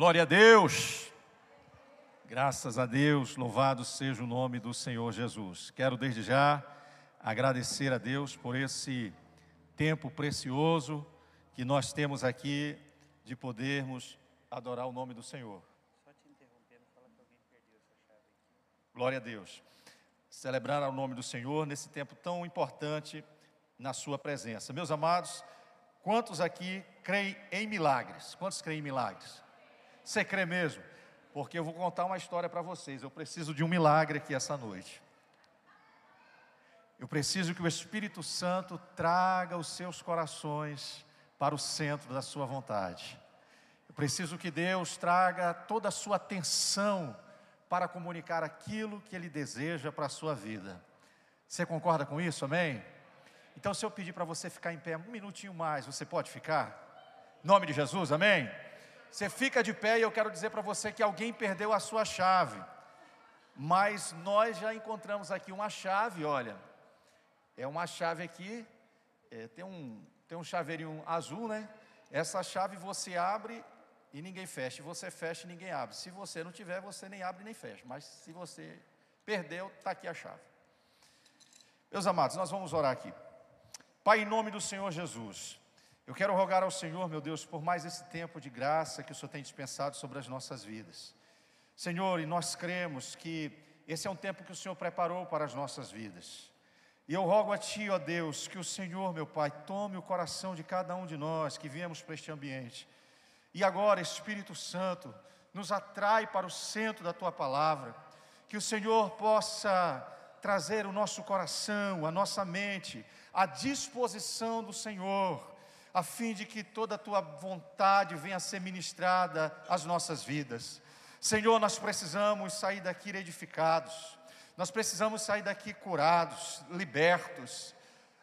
Glória a Deus. Graças a Deus, louvado seja o nome do Senhor Jesus. Quero desde já agradecer a Deus por esse tempo precioso que nós temos aqui de podermos adorar o nome do Senhor. Glória a Deus. Celebrar o nome do Senhor nesse tempo tão importante na sua presença. Meus amados, quantos aqui creem em milagres? Quantos creem em milagres? Você crê mesmo? Porque eu vou contar uma história para vocês. Eu preciso de um milagre aqui essa noite. Eu preciso que o Espírito Santo traga os seus corações para o centro da sua vontade. Eu preciso que Deus traga toda a sua atenção para comunicar aquilo que Ele deseja para a sua vida. Você concorda com isso? Amém? Então, se eu pedir para você ficar em pé um minutinho mais, você pode ficar? Em nome de Jesus, amém? Você fica de pé e eu quero dizer para você que alguém perdeu a sua chave. Mas nós já encontramos aqui uma chave, olha. É uma chave aqui, é, tem, um, tem um chaveirinho azul, né? Essa chave você abre e ninguém fecha. Você fecha e ninguém abre. Se você não tiver, você nem abre nem fecha. Mas se você perdeu, está aqui a chave. Meus amados, nós vamos orar aqui. Pai, em nome do Senhor Jesus. Eu quero rogar ao Senhor, meu Deus, por mais esse tempo de graça que o Senhor tem dispensado sobre as nossas vidas. Senhor, e nós cremos que esse é um tempo que o Senhor preparou para as nossas vidas. E eu rogo a Ti, ó Deus, que o Senhor, meu Pai, tome o coração de cada um de nós que viemos para este ambiente. E agora, Espírito Santo, nos atrai para o centro da Tua palavra. Que o Senhor possa trazer o nosso coração, a nossa mente, à disposição do Senhor a fim de que toda a tua vontade venha a ser ministrada às nossas vidas. Senhor, nós precisamos sair daqui edificados, nós precisamos sair daqui curados, libertos.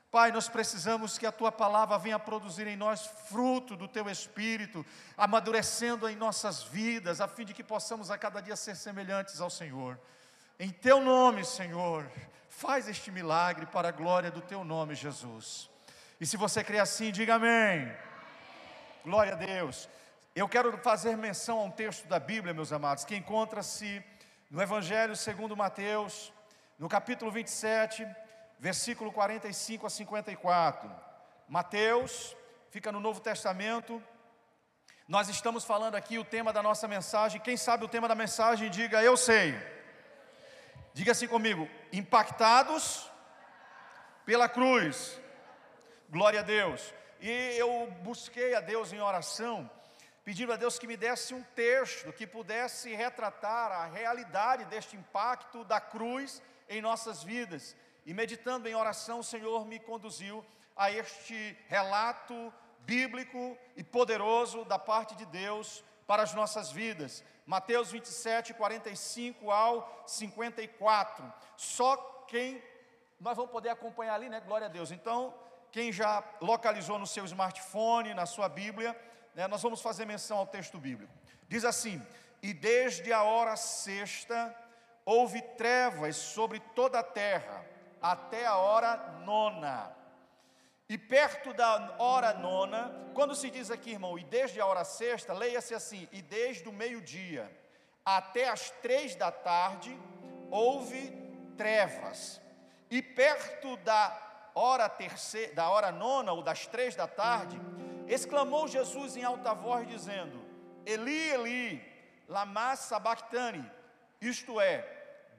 Pai, nós precisamos que a tua palavra venha produzir em nós fruto do teu espírito, amadurecendo em nossas vidas, a fim de que possamos a cada dia ser semelhantes ao Senhor. Em teu nome, Senhor, faz este milagre para a glória do teu nome, Jesus. E se você crê assim, diga amém. Glória a Deus. Eu quero fazer menção a um texto da Bíblia, meus amados, que encontra-se no Evangelho segundo Mateus, no capítulo 27, versículo 45 a 54. Mateus, fica no Novo Testamento. Nós estamos falando aqui o tema da nossa mensagem. Quem sabe o tema da mensagem, diga eu sei. Diga assim comigo: impactados pela cruz. Glória a Deus. E eu busquei a Deus em oração, pedindo a Deus que me desse um texto que pudesse retratar a realidade deste impacto da cruz em nossas vidas. E meditando em oração, o Senhor me conduziu a este relato bíblico e poderoso da parte de Deus para as nossas vidas. Mateus 27, 45 ao 54. Só quem nós vamos poder acompanhar ali, né? Glória a Deus. Então, quem já localizou no seu smartphone, na sua Bíblia, né, nós vamos fazer menção ao texto bíblico. Diz assim: E desde a hora sexta houve trevas sobre toda a terra, até a hora nona. E perto da hora nona, quando se diz aqui, irmão, e desde a hora sexta, leia-se assim: e desde o meio-dia até as três da tarde houve trevas. E perto da hora terceira, da hora nona ou das três da tarde, exclamou Jesus em alta voz, dizendo: Eli, Eli, lama sabachthani, isto é,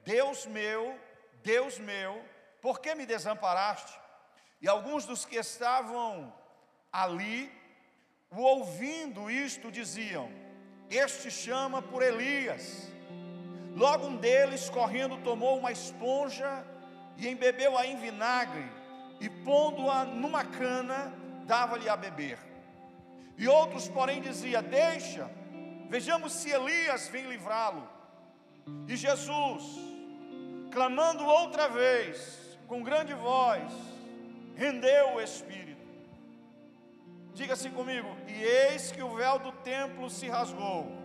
Deus meu, Deus meu, por que me desamparaste? E alguns dos que estavam ali, o ouvindo isto, diziam: Este chama por Elias. Logo um deles, correndo, tomou uma esponja e embebeu-a em vinagre e pondo-a numa cana, dava-lhe a beber. E outros, porém, dizia: Deixa, vejamos se Elias vem livrá-lo. E Jesus, clamando outra vez, com grande voz, rendeu o Espírito. Diga-se assim comigo: E eis que o véu do templo se rasgou.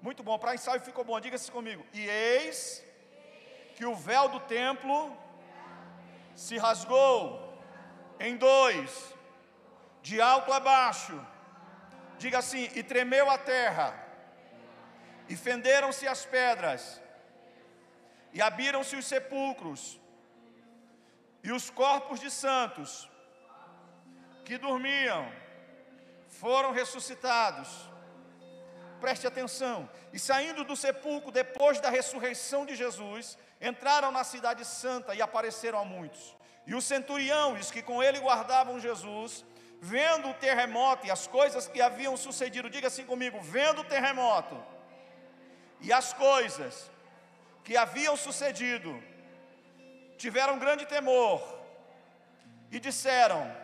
Muito bom, para ensaio ficou bom. Diga-se comigo: E eis que o véu do templo se rasgou em dois, de alto a baixo, Diga assim: e tremeu a terra, e fenderam-se as pedras, e abriram-se os sepulcros, e os corpos de santos que dormiam foram ressuscitados. Preste atenção. E saindo do sepulcro depois da ressurreição de Jesus, entraram na cidade santa e apareceram a muitos. E os que com ele guardavam Jesus, vendo o terremoto e as coisas que haviam sucedido, diga assim comigo: vendo o terremoto e as coisas que haviam sucedido, tiveram grande temor e disseram: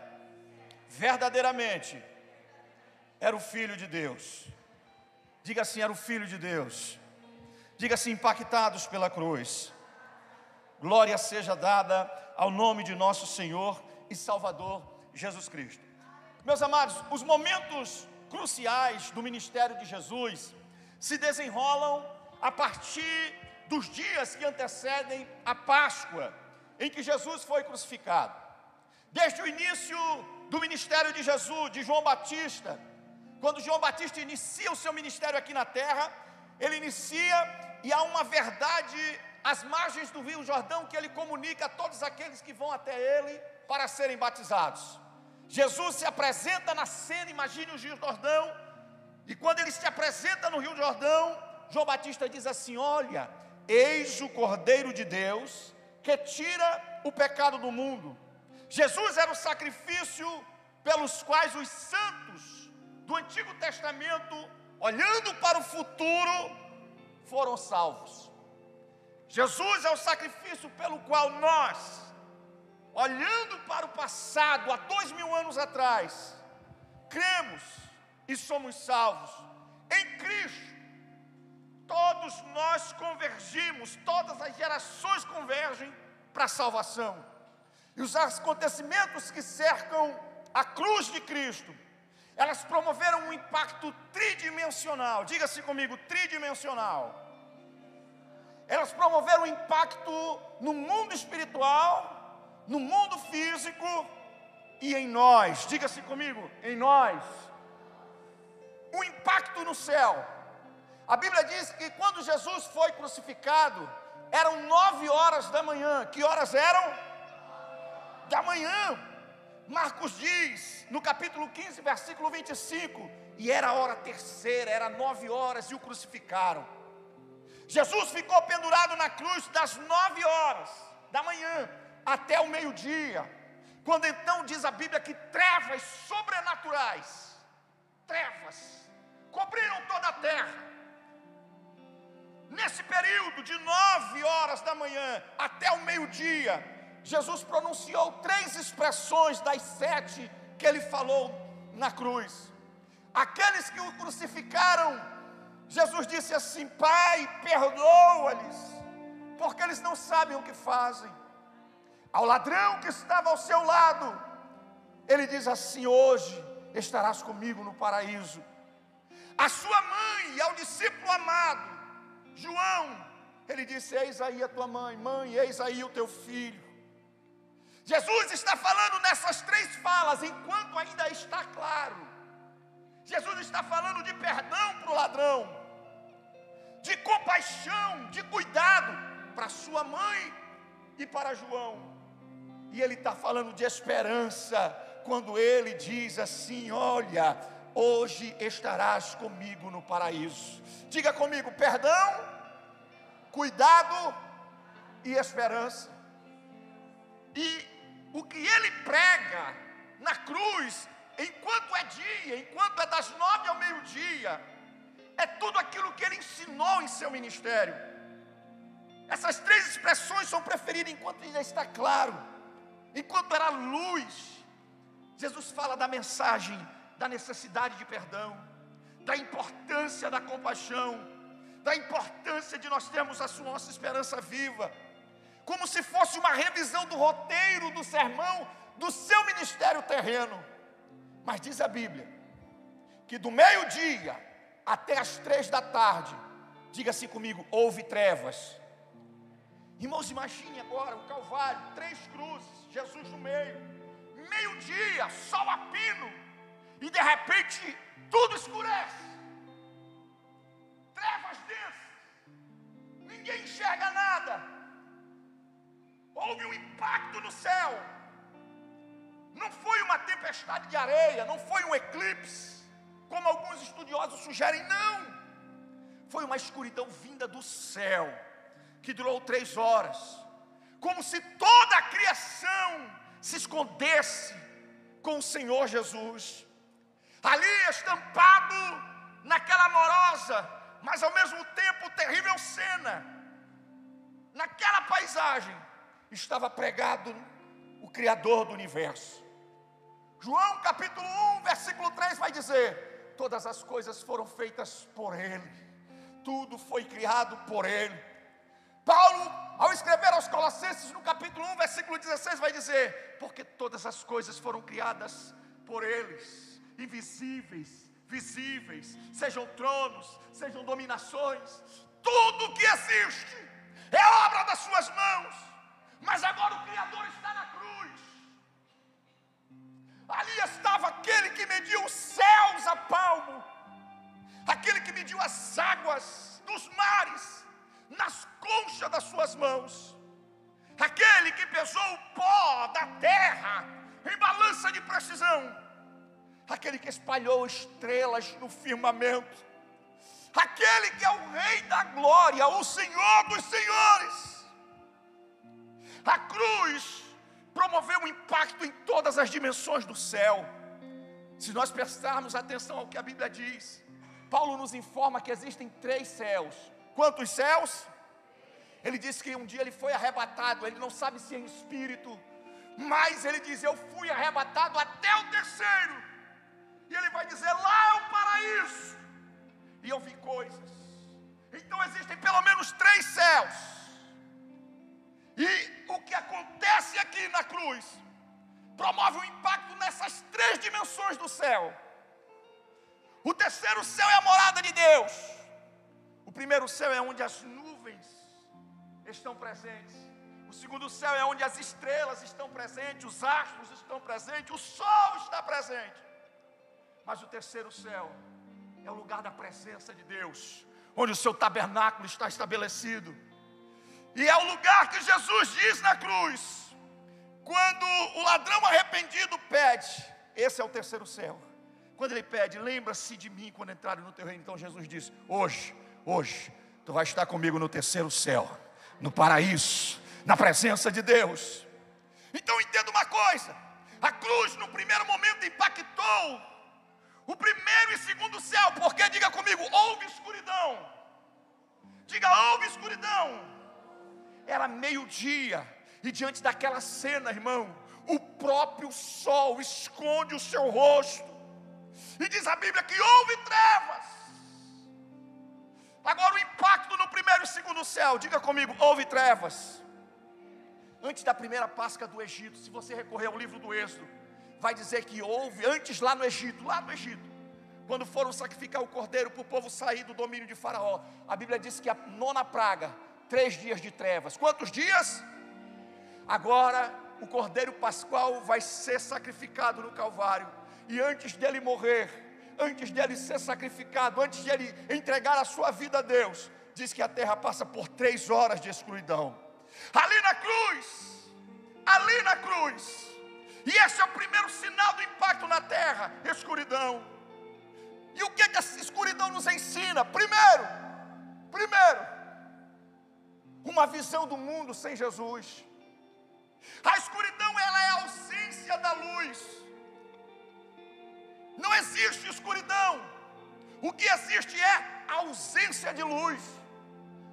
verdadeiramente era o Filho de Deus. Diga assim: era o Filho de Deus. Diga assim: impactados pela cruz. Glória seja dada ao nome de nosso Senhor e Salvador Jesus Cristo. Meus amados, os momentos cruciais do ministério de Jesus se desenrolam a partir dos dias que antecedem a Páscoa, em que Jesus foi crucificado. Desde o início do ministério de Jesus, de João Batista, quando João Batista inicia o seu ministério aqui na terra, ele inicia e há uma verdade às margens do Rio Jordão que ele comunica a todos aqueles que vão até ele para serem batizados. Jesus se apresenta na cena, imagine o Rio Jordão, e quando ele se apresenta no Rio Jordão, João Batista diz assim: Olha, eis o Cordeiro de Deus que tira o pecado do mundo. Jesus era o sacrifício pelos quais os santos do Antigo Testamento, olhando para o futuro, foram salvos. Jesus é o sacrifício pelo qual nós, olhando para o passado, há dois mil anos atrás, cremos e somos salvos em Cristo. Todos nós convergimos, todas as gerações convergem para a salvação. E os acontecimentos que cercam a cruz de Cristo, elas promoveram um impacto tridimensional. Diga-se comigo, tridimensional. Elas promoveram impacto no mundo espiritual, no mundo físico e em nós. Diga-se comigo, em nós. Um impacto no céu. A Bíblia diz que quando Jesus foi crucificado, eram nove horas da manhã. Que horas eram? Da manhã. Marcos diz, no capítulo 15, versículo 25, e era a hora terceira, era nove horas, e o crucificaram. Jesus ficou pendurado na cruz das nove horas da manhã até o meio-dia, quando então diz a Bíblia que trevas sobrenaturais, trevas, cobriram toda a terra. Nesse período de nove horas da manhã até o meio-dia, Jesus pronunciou três expressões das sete que ele falou na cruz. Aqueles que o crucificaram, Jesus disse assim: Pai, perdoa-lhes, porque eles não sabem o que fazem ao ladrão que estava ao seu lado, ele diz assim: Hoje estarás comigo no paraíso. A sua mãe, ao discípulo amado, João, ele disse: Eis aí a tua mãe, mãe, eis aí o teu filho. Jesus está falando nessas três falas, enquanto ainda está claro. Jesus está falando de perdão para o ladrão, de compaixão, de cuidado para sua mãe e para João. E ele está falando de esperança, quando ele diz assim: Olha, hoje estarás comigo no paraíso. Diga comigo: perdão, cuidado e esperança. E o que ele prega na cruz, enquanto é dia, enquanto é das nove ao meio-dia, é tudo aquilo que ele ensinou em seu ministério. Essas três expressões são preferidas enquanto ainda está claro enquanto era luz, Jesus fala da mensagem da necessidade de perdão, da importância da compaixão, da importância de nós termos a nossa esperança viva, como se fosse uma revisão do roteiro do sermão do seu ministério terreno. Mas diz a Bíblia que do meio-dia até as três da tarde, diga-se comigo, houve trevas. Irmãos, imagine agora o Calvário, três cruzes, Jesus no meio, meio-dia, sol a pino, e de repente tudo escurece. Trevas densas, ninguém enxerga nada. Houve um impacto no céu. Não foi uma tempestade de areia, não foi um eclipse, como alguns estudiosos sugerem, não. Foi uma escuridão vinda do céu, que durou três horas, como se toda a criação se escondesse com o Senhor Jesus. Ali estampado naquela amorosa, mas ao mesmo tempo terrível cena, naquela paisagem, estava pregado o Criador do universo. João capítulo 1, versículo 3 vai dizer: Todas as coisas foram feitas por Ele, tudo foi criado por Ele. Paulo, ao escrever aos Colossenses, no capítulo 1, versículo 16, vai dizer: Porque todas as coisas foram criadas por eles, invisíveis, visíveis, sejam tronos, sejam dominações, tudo que existe é obra das Suas mãos, mas agora o Criador está na cruz. Ali estava aquele que mediu os céus a palmo, aquele que mediu as águas dos mares nas conchas das suas mãos. Aquele que pesou o pó da terra em balança de precisão. Aquele que espalhou estrelas no firmamento. Aquele que é o Rei da glória, o Senhor dos senhores. A cruz promoveu um impacto em todas as dimensões do céu. Se nós prestarmos atenção ao que a Bíblia diz, Paulo nos informa que existem três céus Quantos céus? Ele disse que um dia ele foi arrebatado, ele não sabe se é em espírito, mas ele diz: Eu fui arrebatado até o terceiro, e ele vai dizer: Lá é o paraíso, e eu vi coisas. Então existem pelo menos três céus, e o que acontece aqui na cruz promove um impacto nessas três dimensões do céu. O terceiro céu é a morada de Deus. O primeiro céu é onde as nuvens estão presentes. O segundo céu é onde as estrelas estão presentes, os astros estão presentes, o sol está presente. Mas o terceiro céu é o lugar da presença de Deus, onde o seu tabernáculo está estabelecido. E é o lugar que Jesus diz na cruz, quando o ladrão arrependido pede, esse é o terceiro céu. Quando ele pede, lembra-se de mim quando entraram no teu reino. Então Jesus diz: Hoje hoje tu vais estar comigo no terceiro céu, no paraíso, na presença de Deus. Então entenda uma coisa: a cruz no primeiro momento impactou o primeiro e segundo céu, porque diga comigo, houve escuridão. Diga, houve escuridão. Era meio-dia, e diante daquela cena, irmão, o próprio sol esconde o seu rosto, e diz a Bíblia que houve trevas. Agora o impacto no primeiro e segundo céu, diga comigo, houve trevas. Antes da primeira Páscoa do Egito, se você recorrer ao livro do Êxodo, vai dizer que houve, antes lá no Egito, lá no Egito, quando foram sacrificar o cordeiro para o povo sair do domínio de Faraó, a Bíblia diz que a nona praga, três dias de trevas. Quantos dias? Agora o cordeiro pascual vai ser sacrificado no Calvário, e antes dele morrer, antes de ele ser sacrificado, antes de ele entregar a sua vida a Deus, diz que a terra passa por três horas de escuridão. Ali na cruz, ali na cruz, e esse é o primeiro sinal do impacto na terra: escuridão. E o que, que a escuridão nos ensina? Primeiro, primeiro, uma visão do mundo sem Jesus. A escuridão ela é a ausência da luz. Não existe escuridão. O que existe é ausência de luz.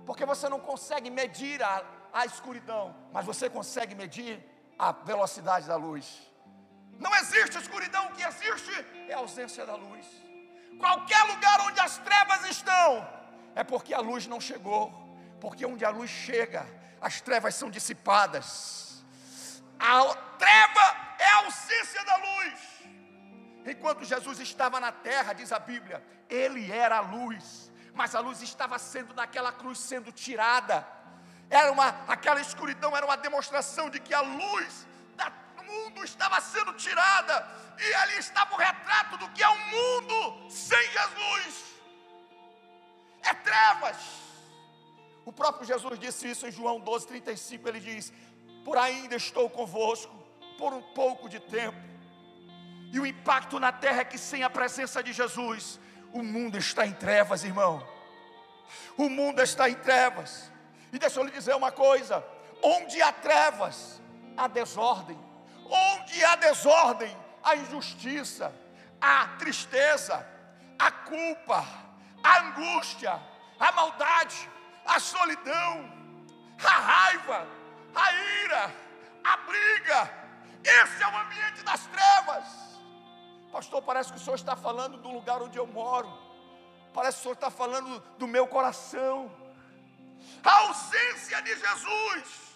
Porque você não consegue medir a, a escuridão, mas você consegue medir a velocidade da luz. Não existe escuridão, o que existe é a ausência da luz. Qualquer lugar onde as trevas estão, é porque a luz não chegou. Porque onde a luz chega, as trevas são dissipadas. A treva é a ausência da luz. Enquanto Jesus estava na terra, diz a Bíblia, ele era a luz, mas a luz estava sendo naquela cruz sendo tirada. Era uma aquela escuridão era uma demonstração de que a luz do mundo estava sendo tirada, e ali estava o retrato do que é um mundo sem Jesus. É trevas. O próprio Jesus disse isso em João 12, 35. Ele diz: Por ainda estou convosco, por um pouco de tempo. E o impacto na terra é que sem a presença de Jesus, o mundo está em trevas, irmão. O mundo está em trevas. E deixa eu lhe dizer uma coisa: onde há trevas, há desordem. Onde há desordem, há injustiça, há tristeza, há culpa, há angústia, há maldade, há solidão, há raiva, há ira, há briga. Esse é o ambiente das trevas. Pastor, parece que o senhor está falando do lugar onde eu moro. Parece que o senhor está falando do meu coração. A ausência de Jesus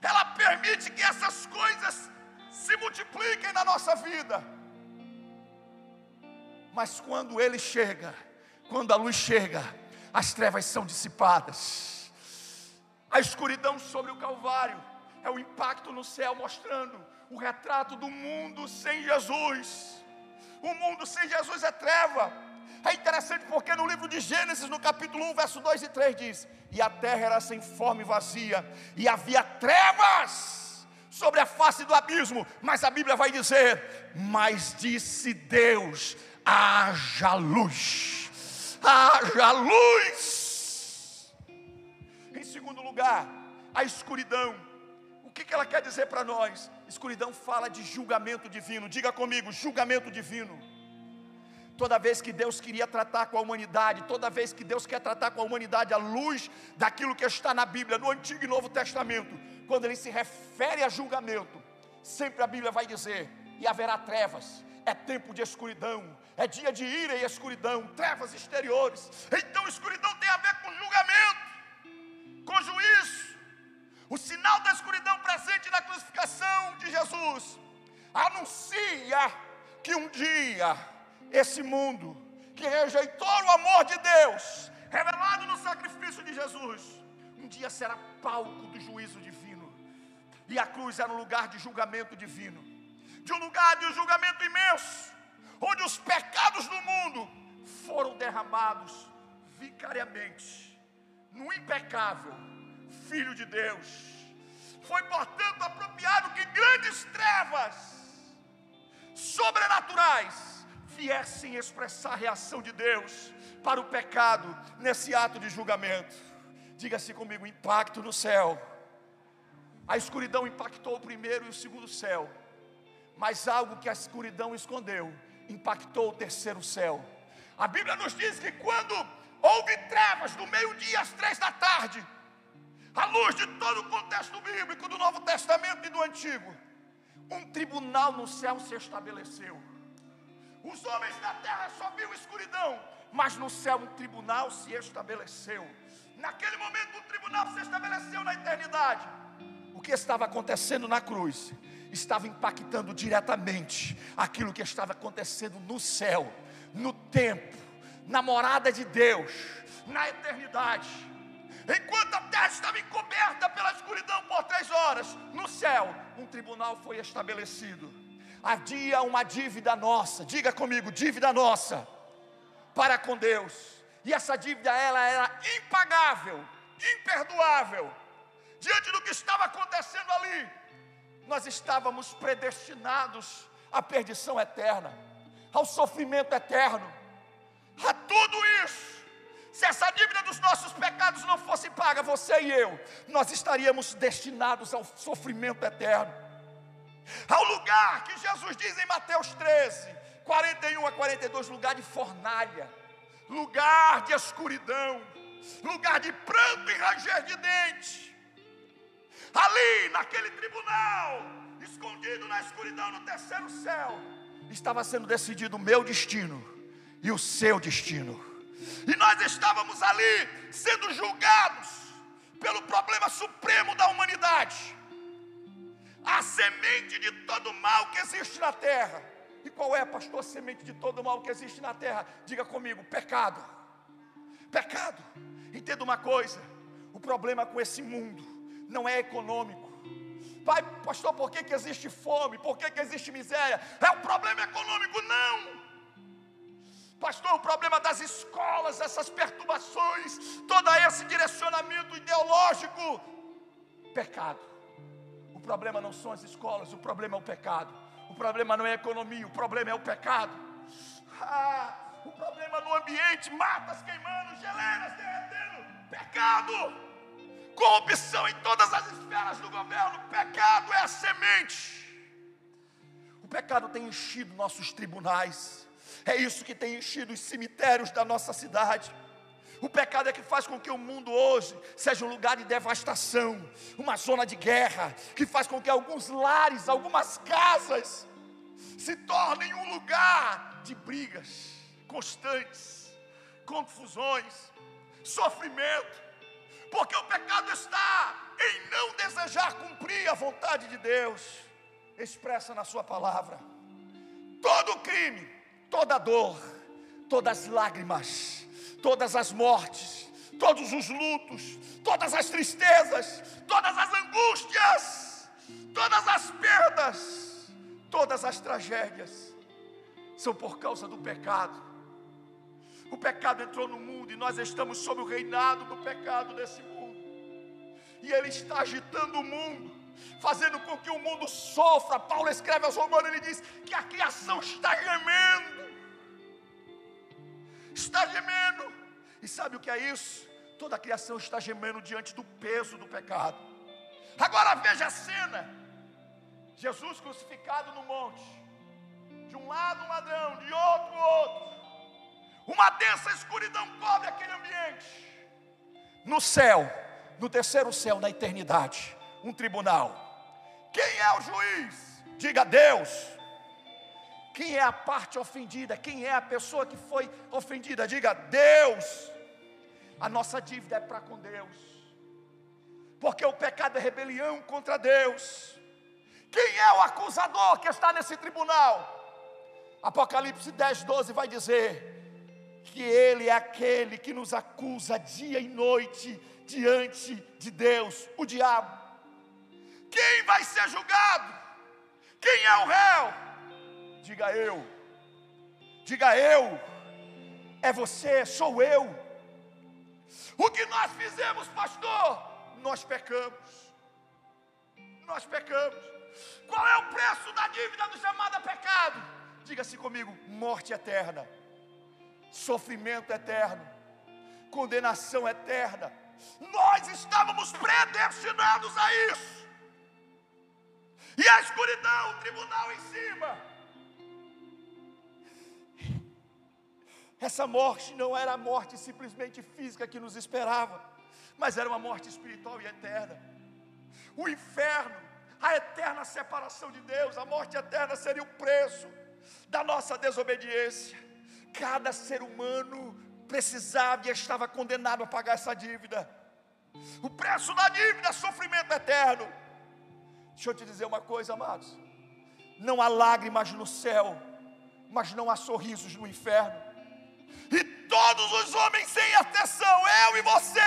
ela permite que essas coisas se multipliquem na nossa vida. Mas quando Ele chega, quando a luz chega, as trevas são dissipadas. A escuridão sobre o Calvário é o impacto no céu, mostrando o retrato do mundo sem Jesus. O mundo sem Jesus é treva. É interessante porque no livro de Gênesis, no capítulo 1, verso 2 e 3 diz: E a terra era sem forma e vazia, e havia trevas sobre a face do abismo. Mas a Bíblia vai dizer: Mas disse Deus: haja luz, haja luz. Em segundo lugar, a escuridão. O que, ela quer dizer para nós? Escuridão fala de julgamento divino. Diga comigo: julgamento divino. Toda vez que Deus queria tratar com a humanidade, toda vez que Deus quer tratar com a humanidade à luz daquilo que está na Bíblia, no Antigo e Novo Testamento, quando ele se refere a julgamento, sempre a Bíblia vai dizer: e haverá trevas, é tempo de escuridão, é dia de ira e escuridão, trevas exteriores. Então, escuridão tem a ver com julgamento, com juízo. O sinal da escuridão presente na crucificação de Jesus anuncia que um dia esse mundo que rejeitou o amor de Deus, revelado no sacrifício de Jesus, um dia será palco do juízo divino. E a cruz era um lugar de julgamento divino, de um lugar de um julgamento imenso, onde os pecados do mundo foram derramados vicariamente no impecável Filho de Deus. Foi, portanto, apropriado que grandes trevas sobrenaturais viessem expressar a reação de Deus para o pecado nesse ato de julgamento. Diga-se comigo: impacto no céu. A escuridão impactou o primeiro e o segundo céu, mas algo que a escuridão escondeu impactou o terceiro céu. A Bíblia nos diz que quando houve trevas do meio-dia às três da tarde, à luz de todo o contexto bíblico do Novo Testamento e do Antigo, um tribunal no céu se estabeleceu os homens da terra só viam escuridão, mas no céu um tribunal se estabeleceu. Naquele momento, um tribunal se estabeleceu na eternidade. O que estava acontecendo na cruz estava impactando diretamente aquilo que estava acontecendo no céu, no tempo, na morada de Deus, na eternidade. Enquanto a terra estava encoberta pela escuridão por três horas, no céu, um tribunal foi estabelecido. Havia uma dívida nossa, diga comigo, dívida nossa, para com Deus, e essa dívida ela era impagável, imperdoável, diante do que estava acontecendo ali, nós estávamos predestinados à perdição eterna, ao sofrimento eterno, a tudo isso. Se essa dívida dos nossos pecados não fosse paga, você e eu, nós estaríamos destinados ao sofrimento eterno ao lugar que Jesus diz em Mateus 13, 41 a 42, lugar de fornalha, lugar de escuridão, lugar de pranto e ranger de dente. Ali, naquele tribunal, escondido na escuridão no terceiro céu, estava sendo decidido o meu destino e o seu destino. E nós estávamos ali sendo julgados pelo problema supremo da humanidade a semente de todo mal que existe na terra. E qual é, pastor, a semente de todo mal que existe na terra? Diga comigo: pecado. Pecado. Entenda uma coisa: o problema com esse mundo não é econômico, Pai, pastor, por que, que existe fome? Por que, que existe miséria? É o problema econômico? Não. Pastor, o problema das escolas, essas perturbações, todo esse direcionamento ideológico, pecado. O problema não são as escolas, o problema é o pecado. O problema não é a economia, o problema é o pecado. Ah, o problema no ambiente, matas queimando, geleiras derretendo, pecado. Corrupção em todas as esferas do governo, pecado é a semente. O pecado tem enchido nossos tribunais, é isso que tem enchido os cemitérios da nossa cidade. O pecado é que faz com que o mundo hoje seja um lugar de devastação, uma zona de guerra, que faz com que alguns lares, algumas casas, se tornem um lugar de brigas constantes, confusões, sofrimento, porque o pecado está em não desejar cumprir a vontade de Deus, expressa na Sua palavra. Todo crime, toda dor, todas as lágrimas, todas as mortes, todos os lutos, todas as tristezas, todas as angústias, todas as perdas, todas as tragédias, são por causa do pecado. O pecado entrou no mundo e nós estamos sob o reinado do pecado desse mundo. E ele está agitando o mundo, fazendo com que o mundo sofra. Paulo escreve aos Romanos, ele diz que a criação está gemendo. Está gemendo. E sabe o que é isso? Toda a criação está gemendo diante do peso do pecado. Agora veja a cena: Jesus crucificado no monte, de um lado um ladrão, de outro outro. Uma densa escuridão cobre aquele ambiente. No céu, no terceiro céu, na eternidade, um tribunal. Quem é o juiz? Diga Deus. Quem é a parte ofendida? Quem é a pessoa que foi ofendida? Diga Deus. A nossa dívida é para com Deus, porque o pecado é rebelião contra Deus. Quem é o acusador que está nesse tribunal? Apocalipse 10, 12 vai dizer: que Ele é aquele que nos acusa dia e noite diante de Deus, o diabo. Quem vai ser julgado? Quem é o réu? Diga eu, diga eu, é você, sou eu. O que nós fizemos, pastor? Nós pecamos. Nós pecamos. Qual é o preço da dívida do chamado pecado? Diga-se comigo: morte eterna sofrimento eterno, condenação eterna. Nós estávamos predestinados a isso. E a escuridão, o tribunal em cima. Essa morte não era a morte simplesmente física que nos esperava, mas era uma morte espiritual e eterna. O inferno, a eterna separação de Deus, a morte eterna seria o preço da nossa desobediência. Cada ser humano precisava e estava condenado a pagar essa dívida. O preço da dívida é sofrimento eterno. Deixa eu te dizer uma coisa, amados. Não há lágrimas no céu, mas não há sorrisos no inferno. E todos os homens sem atenção, eu e você,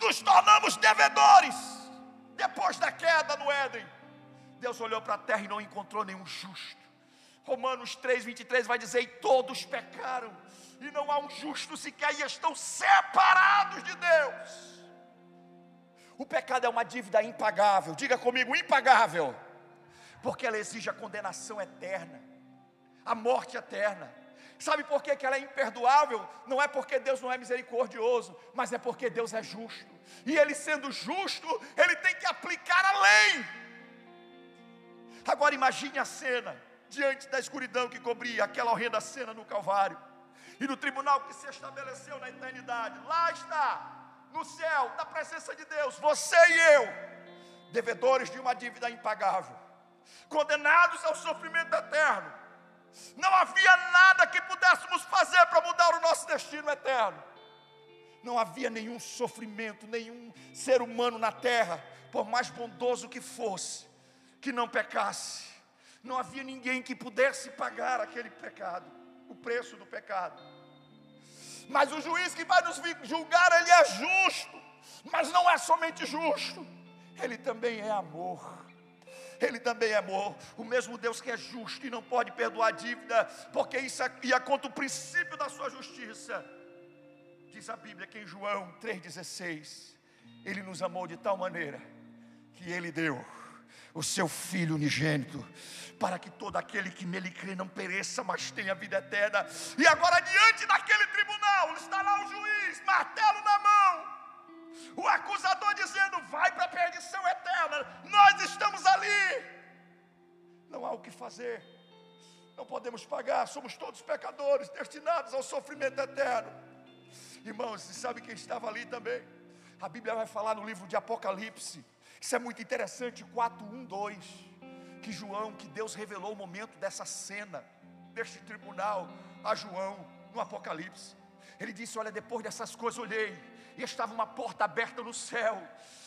nos tornamos devedores. Depois da queda no Éden, Deus olhou para a terra e não encontrou nenhum justo. Romanos 3, 23 vai dizer: E todos pecaram, e não há um justo sequer, e estão separados de Deus. O pecado é uma dívida impagável, diga comigo, impagável, porque ela exige a condenação eterna, a morte eterna. Sabe por que, que ela é imperdoável? Não é porque Deus não é misericordioso, mas é porque Deus é justo. E Ele sendo justo, Ele tem que aplicar a lei. Agora imagine a cena diante da escuridão que cobria aquela horrenda cena no Calvário, e no tribunal que se estabeleceu na eternidade. Lá está, no céu, na presença de Deus, você e eu, devedores de uma dívida impagável, condenados ao sofrimento eterno. Não havia nada que pudéssemos fazer para mudar o nosso destino eterno. Não havia nenhum sofrimento, nenhum ser humano na terra, por mais bondoso que fosse, que não pecasse não havia ninguém que pudesse pagar aquele pecado, o preço do pecado. Mas o juiz que vai nos julgar, ele é justo, mas não é somente justo, Ele também é amor. Ele também é amor, o mesmo Deus que é justo e não pode perdoar dívida, porque isso ia contra o princípio da sua justiça. Diz a Bíblia que em João 3,16, Ele nos amou de tal maneira que Ele deu o seu Filho unigênito, para que todo aquele que nele crê não pereça, mas tenha vida eterna. E agora, diante daquele tribunal, está lá o juiz, martelo na mão, o acusador dizendo: vai para a perdição eterna, nós estamos ali, não há o que fazer, não podemos pagar, somos todos pecadores, destinados ao sofrimento eterno. Irmãos, você sabe quem estava ali também? A Bíblia vai falar no livro de Apocalipse, isso é muito interessante, 4, 1, 2, que João, que Deus revelou o momento dessa cena, deste tribunal, a João, no Apocalipse. Ele disse: Olha, depois dessas coisas olhei, e estava uma porta aberta no céu,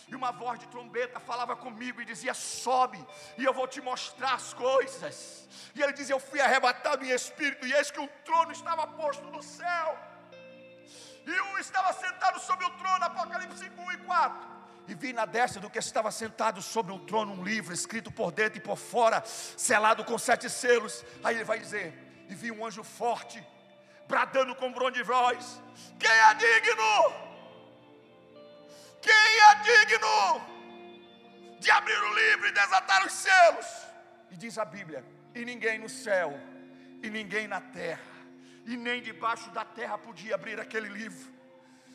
e uma voz de trombeta falava comigo e dizia: Sobe, e eu vou te mostrar as coisas. E ele dizia: Eu fui arrebatado em espírito, e eis que o trono estava posto no céu, e um estava sentado sobre o trono, Apocalipse 5, 1 e 4. E vi na destra do que estava sentado sobre o trono um livro escrito por dentro e por fora, selado com sete selos. Aí ele vai dizer: E vi um anjo forte, bradando com grande voz: Quem é digno? Quem é digno de abrir o livro e desatar os selos? E diz a Bíblia: e ninguém no céu, e ninguém na terra, e nem debaixo da terra podia abrir aquele livro.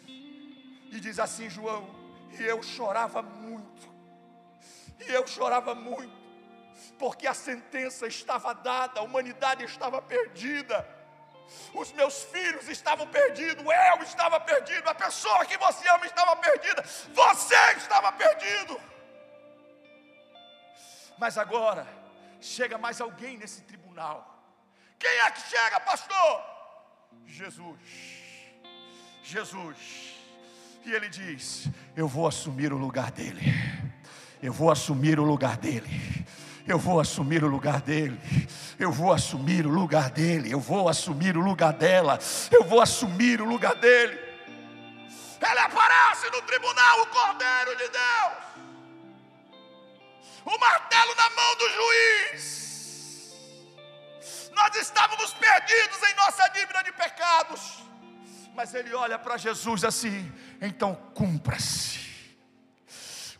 E diz assim João: e eu chorava muito, e eu chorava muito, porque a sentença estava dada, a humanidade estava perdida os meus filhos estavam perdidos, eu estava perdido, a pessoa que você ama estava perdida, você estava perdido. Mas agora, chega mais alguém nesse tribunal. Quem é que chega, pastor? Jesus. Jesus. E ele diz: Eu vou assumir o lugar dele. Eu vou assumir o lugar dele. Eu vou assumir o lugar dele. Eu vou assumir o lugar dele. Eu vou assumir o lugar dela. Eu vou assumir o lugar dele. Ele aparece no tribunal, o Cordeiro de Deus. O martelo na mão do juiz. Nós estávamos perdidos em nossa dívida de pecados. Mas ele olha para Jesus assim: então cumpra-se.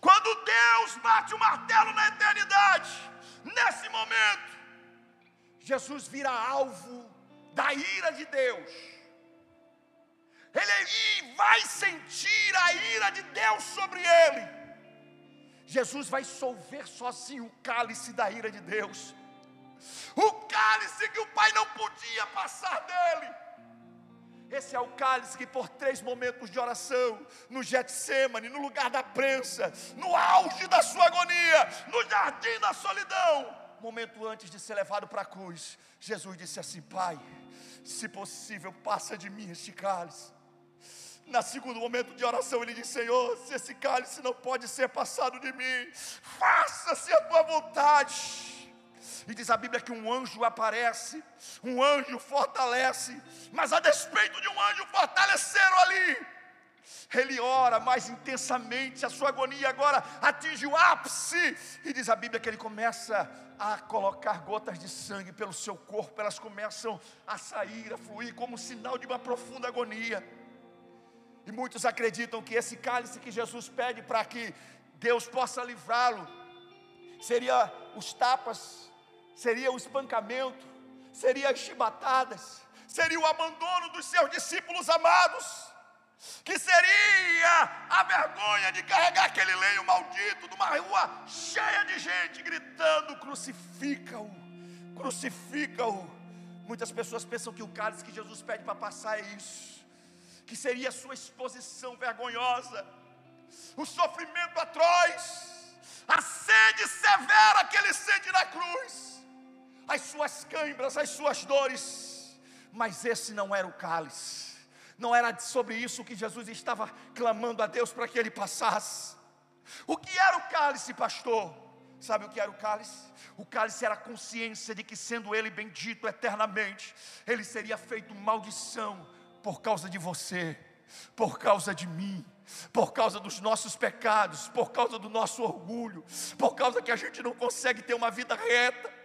Quando Deus bate o martelo na eternidade, Nesse momento, Jesus vira alvo da ira de Deus. Ele vai sentir a ira de Deus sobre ele. Jesus vai solver sozinho o cálice da ira de Deus. O cálice que o Pai não podia passar dele. Esse é o cálice que por três momentos de oração, no Getsemane, no lugar da prensa, no auge da sua agonia, no jardim da solidão, momento antes de ser levado para a cruz, Jesus disse assim: Pai, se possível, passa de mim este cálice. Na segundo momento de oração, ele disse: Senhor, se esse cálice não pode ser passado de mim, faça-se a tua vontade. E diz a Bíblia que um anjo aparece, um anjo fortalece, mas a despeito de um anjo fortaleceram ali, ele ora mais intensamente, a sua agonia agora atinge o ápice, e diz a Bíblia que ele começa a colocar gotas de sangue pelo seu corpo, elas começam a sair, a fluir, como sinal de uma profunda agonia. E muitos acreditam que esse cálice que Jesus pede para que Deus possa livrá-lo, seria os tapas seria o espancamento, seria as chibatadas, seria o abandono dos seus discípulos amados, que seria a vergonha de carregar aquele lenho maldito numa rua cheia de gente gritando: crucifica-o, crucifica-o. Muitas pessoas pensam que o cálice que Jesus pede para passar é isso, que seria a sua exposição vergonhosa, o sofrimento atroz, a sede severa que ele sente na cruz as suas câimbras, as suas dores, mas esse não era o cálice, não era sobre isso que Jesus estava clamando a Deus para que ele passasse. O que era o cálice, pastor? Sabe o que era o cálice? O cálice era a consciência de que, sendo ele bendito eternamente, ele seria feito maldição por causa de você, por causa de mim, por causa dos nossos pecados, por causa do nosso orgulho, por causa que a gente não consegue ter uma vida reta.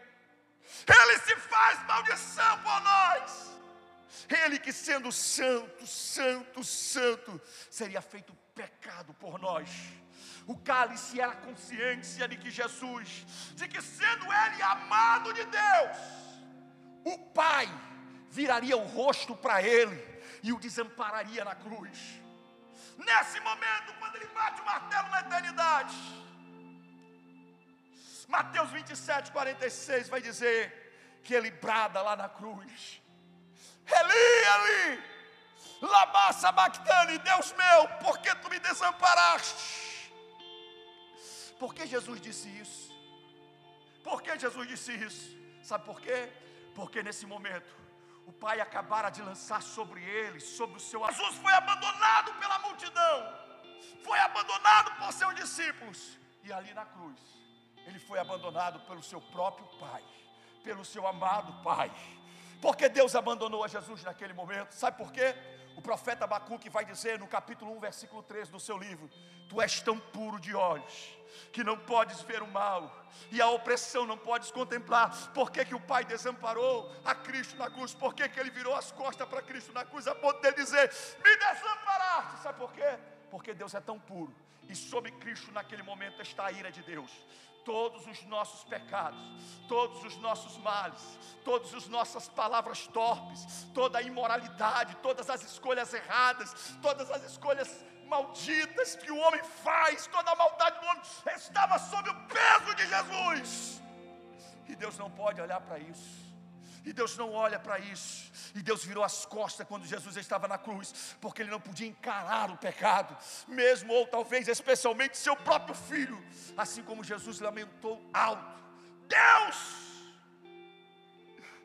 Ele se faz maldição por nós. Ele que sendo santo, santo, santo, seria feito pecado por nós. O cálice era a consciência de que Jesus, de que sendo ele amado de Deus, o Pai viraria o rosto para ele e o desampararia na cruz. Nesse momento, quando ele bate o martelo na eternidade, Mateus 27, 46 vai dizer que ele brada lá na cruz: Eli, Eli, Lama Sabactane, Deus meu, por que tu me desamparaste? Por que Jesus disse isso? Por que Jesus disse isso? Sabe por quê? Porque nesse momento o pai acabara de lançar sobre ele, sobre o seu. Jesus foi abandonado pela multidão, foi abandonado por seus discípulos, e ali na cruz, ele foi abandonado pelo seu próprio pai, pelo seu amado pai. Porque Deus abandonou a Jesus naquele momento, sabe por quê? O profeta Abacuque vai dizer no capítulo 1, versículo 13 do seu livro: Tu és tão puro de olhos que não podes ver o mal, e a opressão não podes contemplar. Por que, que o Pai desamparou a Cristo na cruz? Por que, que ele virou as costas para Cristo na cruz, a ponto de dizer: Me desamparaste? Sabe por quê? Porque Deus é tão puro, e sobre Cristo naquele momento está a ira de Deus todos os nossos pecados, todos os nossos males, todas as nossas palavras torpes, toda a imoralidade, todas as escolhas erradas, todas as escolhas malditas que o homem faz, toda a maldade do homem estava sob o peso de Jesus. E Deus não pode olhar para isso. E Deus não olha para isso. E Deus virou as costas quando Jesus estava na cruz, porque ele não podia encarar o pecado, mesmo ou talvez especialmente seu próprio filho, assim como Jesus lamentou alto. Deus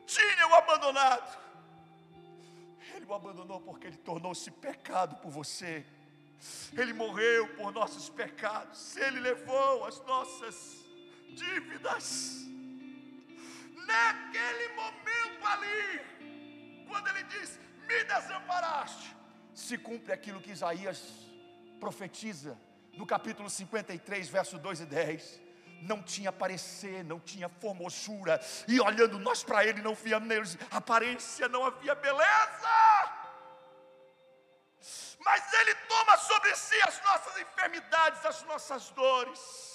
tinha o abandonado. Ele o abandonou porque ele tornou-se pecado por você. Ele morreu por nossos pecados. Ele levou as nossas dívidas naquele momento ali, quando ele diz: Me desamparaste, se cumpre aquilo que Isaías profetiza no capítulo 53, verso 2 e 10 não tinha parecer, não tinha formosura, e olhando nós para ele, não via neles aparência, não havia beleza. Mas ele toma sobre si as nossas enfermidades, as nossas dores.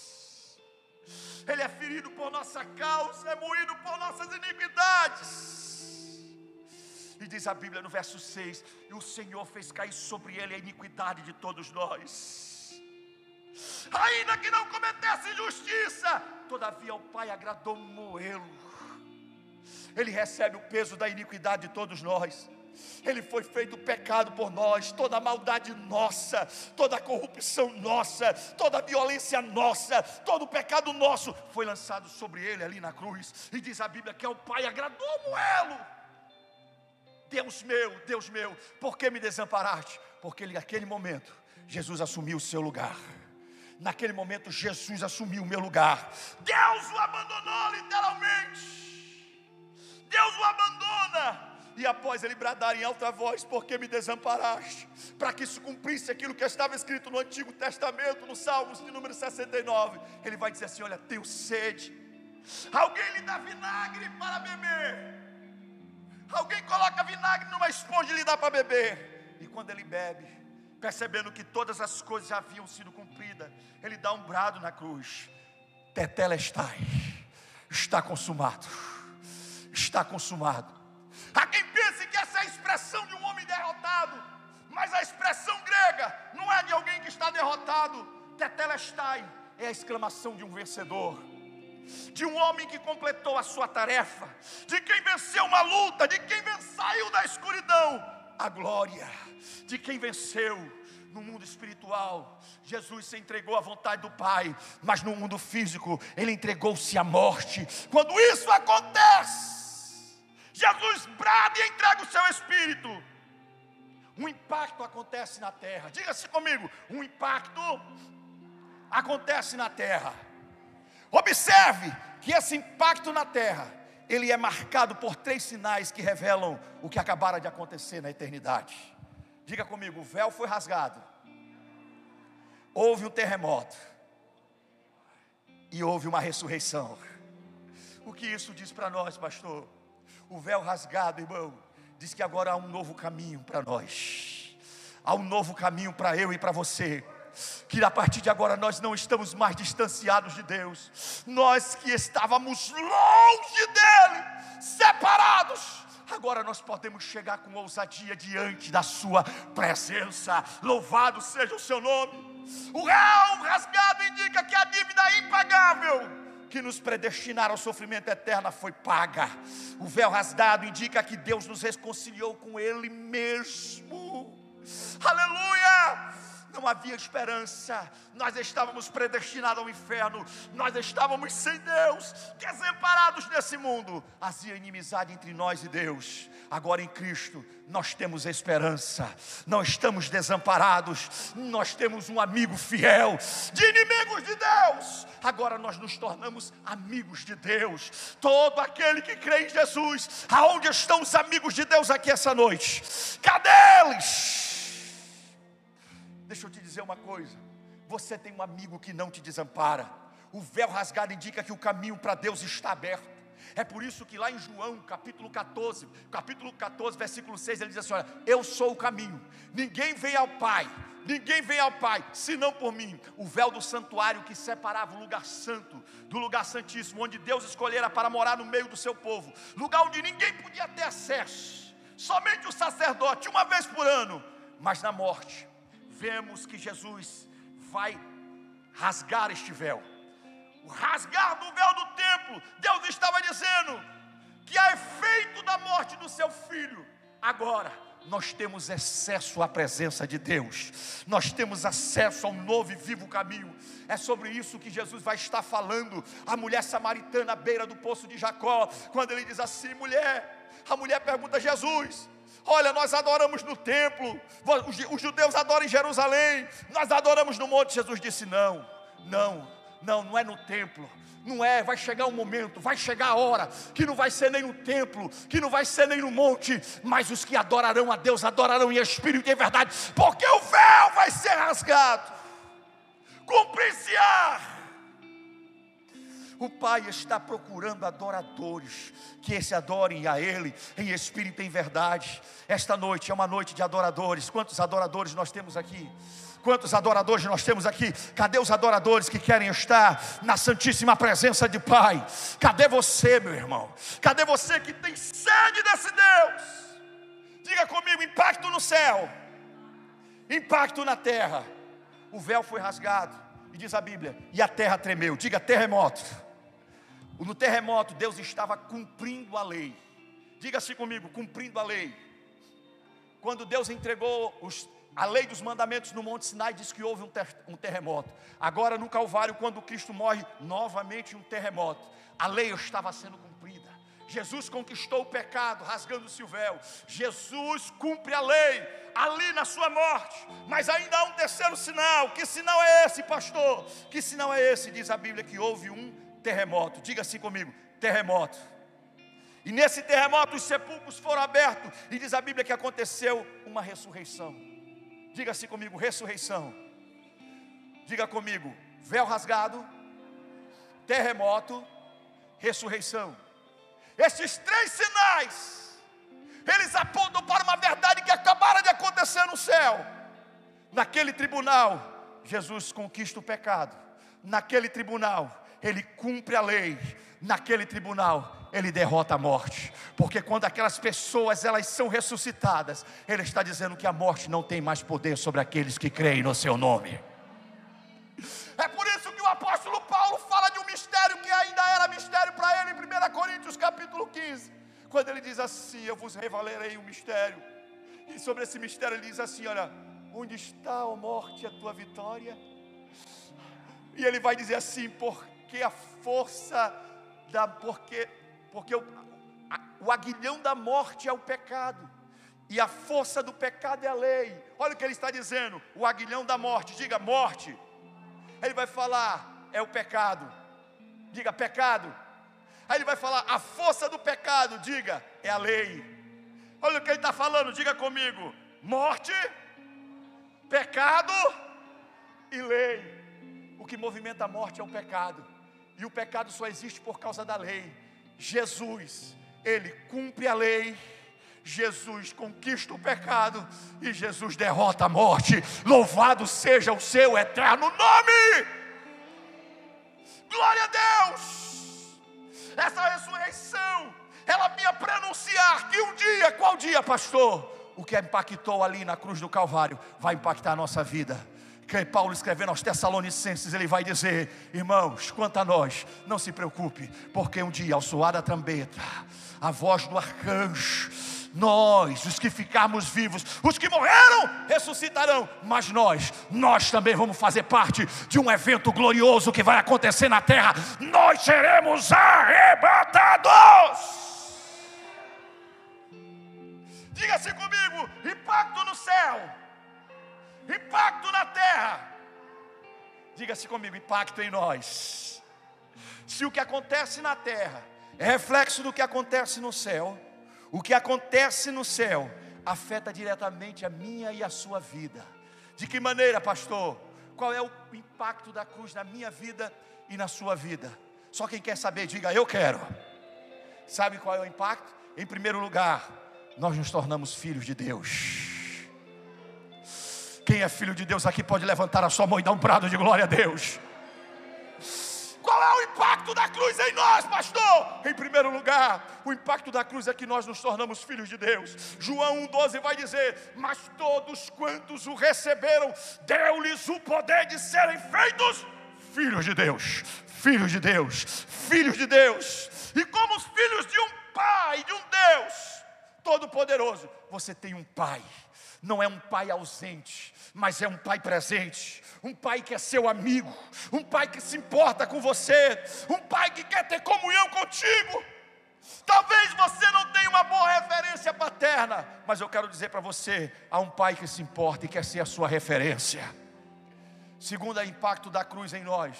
Ele é ferido por nossa causa, é moído por nossas iniquidades. E diz a Bíblia no verso 6: E o Senhor fez cair sobre ele a iniquidade de todos nós. Ainda que não cometesse injustiça, todavia o Pai agradou moê-lo. Ele recebe o peso da iniquidade de todos nós. Ele foi feito pecado por nós, toda a maldade nossa, toda a corrupção nossa, toda a violência nossa, todo o pecado nosso foi lançado sobre ele ali na cruz. E diz a Bíblia que é o Pai agradou Moelo. Deus meu, Deus meu, por que me desamparaste? Porque ele, naquele momento, Jesus assumiu o seu lugar. Naquele momento, Jesus assumiu o meu lugar. Deus o abandonou literalmente. Deus o abandona e após ele bradar em alta voz, porque me desamparaste, para que se cumprisse aquilo que estava escrito no Antigo Testamento, no Salmos de número 69, ele vai dizer assim: Olha, tenho sede. Alguém lhe dá vinagre para beber. Alguém coloca vinagre numa esponja e lhe dá para beber. E quando ele bebe, percebendo que todas as coisas já haviam sido cumpridas, ele dá um brado na cruz: Tetelestai, está consumado. Está consumado. Há quem pense que essa é a expressão de um homem derrotado, mas a expressão grega não é de alguém que está derrotado. Tetelestai é a exclamação de um vencedor, de um homem que completou a sua tarefa, de quem venceu uma luta, de quem saiu da escuridão, a glória, de quem venceu no mundo espiritual, Jesus se entregou à vontade do Pai, mas no mundo físico, ele entregou-se à morte. Quando isso acontece, Jesus brada e entrega o seu espírito. Um impacto acontece na terra. Diga-se comigo: um impacto acontece na terra. Observe que esse impacto na terra, ele é marcado por três sinais que revelam o que acabara de acontecer na eternidade. Diga comigo: o véu foi rasgado, houve um terremoto e houve uma ressurreição. O que isso diz para nós, pastor? O véu rasgado, irmão, diz que agora há um novo caminho para nós. Há um novo caminho para eu e para você que a partir de agora nós não estamos mais distanciados de Deus, nós que estávamos longe dEle, separados, agora nós podemos chegar com ousadia diante da Sua presença, louvado seja o Seu nome. O real rasgado indica que a dívida impagável que nos predestinaram ao sofrimento eterno foi paga. O véu rasgado indica que Deus nos reconciliou com Ele mesmo. Aleluia! Não havia esperança, nós estávamos predestinados ao inferno, nós estávamos sem Deus, desamparados nesse mundo, havia inimizade entre nós e Deus. Agora em Cristo nós temos esperança, não estamos desamparados, nós temos um amigo fiel, de inimigos de Deus. Agora nós nos tornamos amigos de Deus. Todo aquele que crê em Jesus, aonde estão os amigos de Deus aqui essa noite? Cadê eles? Deixa eu te dizer uma coisa: você tem um amigo que não te desampara. O véu rasgado indica que o caminho para Deus está aberto. É por isso que lá em João, capítulo 14, capítulo 14, versículo 6, ele diz assim: Olha, eu sou o caminho, ninguém vem ao Pai, ninguém vem ao Pai, senão por mim. O véu do santuário que separava o lugar santo do lugar santíssimo, onde Deus escolhera para morar no meio do seu povo, lugar onde ninguém podia ter acesso, somente o sacerdote, uma vez por ano, mas na morte, vemos que Jesus vai rasgar este véu. O rasgar do véu do templo, Deus estava dizendo que a efeito da morte do seu filho, agora nós temos acesso à presença de Deus, nós temos acesso ao novo e vivo caminho. É sobre isso que Jesus vai estar falando à mulher samaritana à beira do poço de Jacó, quando ele diz assim: mulher, a mulher pergunta a Jesus: Olha, nós adoramos no templo, os judeus adoram em Jerusalém, nós adoramos no monte. Jesus disse: Não, não, não, não é no templo. Não é, vai chegar um momento, vai chegar a hora que não vai ser nem no templo, que não vai ser nem no monte, mas os que adorarão a Deus adorarão em espírito e em verdade, porque o véu vai ser rasgado. Cumprir-se-á o Pai está procurando adoradores que se adorem a Ele em espírito e em verdade. Esta noite é uma noite de adoradores. Quantos adoradores nós temos aqui? Quantos adoradores nós temos aqui? Cadê os adoradores que querem estar na Santíssima Presença de Pai? Cadê você, meu irmão? Cadê você que tem sede desse Deus? Diga comigo: impacto no céu, impacto na terra. O véu foi rasgado, e diz a Bíblia, e a terra tremeu. Diga terremoto. No terremoto, Deus estava cumprindo a lei. Diga-se comigo, cumprindo a lei. Quando Deus entregou os, a lei dos mandamentos no Monte Sinai, diz que houve um, ter, um terremoto. Agora no Calvário, quando Cristo morre, novamente um terremoto. A lei estava sendo cumprida. Jesus conquistou o pecado, rasgando-se o véu. Jesus cumpre a lei ali na sua morte. Mas ainda há um terceiro sinal. Que sinal é esse, pastor? Que sinal é esse? Diz a Bíblia que houve um terremoto. Diga assim comigo: terremoto. E nesse terremoto os sepulcros foram abertos, e diz a Bíblia que aconteceu uma ressurreição. Diga assim comigo: ressurreição. Diga comigo: véu rasgado, terremoto, ressurreição. Esses três sinais, eles apontam para uma verdade que acabara de acontecer no céu. Naquele tribunal, Jesus conquista o pecado. Naquele tribunal, ele cumpre a lei. Naquele tribunal, ele derrota a morte, porque quando aquelas pessoas elas são ressuscitadas, ele está dizendo que a morte não tem mais poder sobre aqueles que creem no seu nome. É por isso que o apóstolo Paulo fala de um mistério que ainda era mistério para ele em 1 Coríntios capítulo 15, quando ele diz assim: Eu vos revelarei um mistério, e sobre esse mistério ele diz assim: Olha, onde está, a morte, a tua vitória? E ele vai dizer assim: Por porque a força da porque porque o, a, o aguilhão da morte é o pecado. E a força do pecado é a lei. Olha o que ele está dizendo: o aguilhão da morte, diga morte. Ele vai falar, é o pecado. Diga pecado. Aí ele vai falar, a força do pecado, diga, é a lei. Olha o que ele está falando, diga comigo: morte, pecado e lei. O que movimenta a morte é o pecado. E o pecado só existe por causa da lei. Jesus, ele cumpre a lei. Jesus conquista o pecado e Jesus derrota a morte. Louvado seja o seu eterno nome. Glória a Deus. Essa ressurreição, ela vinha prenunciar que um dia, qual dia, pastor? O que impactou ali na cruz do Calvário vai impactar a nossa vida que Paulo escrevendo aos Tessalonicenses, ele vai dizer: Irmãos, quanto a nós, não se preocupe, porque um dia, ao soar a trombeta, a voz do arcanjo, nós, os que ficarmos vivos, os que morreram, ressuscitarão, mas nós, nós também vamos fazer parte de um evento glorioso que vai acontecer na terra. Nós seremos arrebatados. Diga-se comigo: impacto no céu impacto na terra. Diga-se comigo, impacto em nós. Se o que acontece na terra é reflexo do que acontece no céu, o que acontece no céu afeta diretamente a minha e a sua vida. De que maneira, pastor? Qual é o impacto da cruz na minha vida e na sua vida? Só quem quer saber, diga eu quero. Sabe qual é o impacto? Em primeiro lugar, nós nos tornamos filhos de Deus. Quem é filho de Deus aqui pode levantar a sua mão e dar um brado de glória a Deus. Qual é o impacto da cruz em nós, pastor? Em primeiro lugar, o impacto da cruz é que nós nos tornamos filhos de Deus. João 1,12 vai dizer: Mas todos quantos o receberam, deu-lhes o poder de serem feitos filhos de Deus. Filhos de Deus, filhos de Deus. E como os filhos de um Pai, de um Deus Todo-Poderoso, você tem um Pai não é um pai ausente, mas é um pai presente, um pai que é seu amigo, um pai que se importa com você, um pai que quer ter comunhão contigo. Talvez você não tenha uma boa referência paterna, mas eu quero dizer para você: há um pai que se importa e quer ser a sua referência. Segundo, é o impacto da cruz em nós.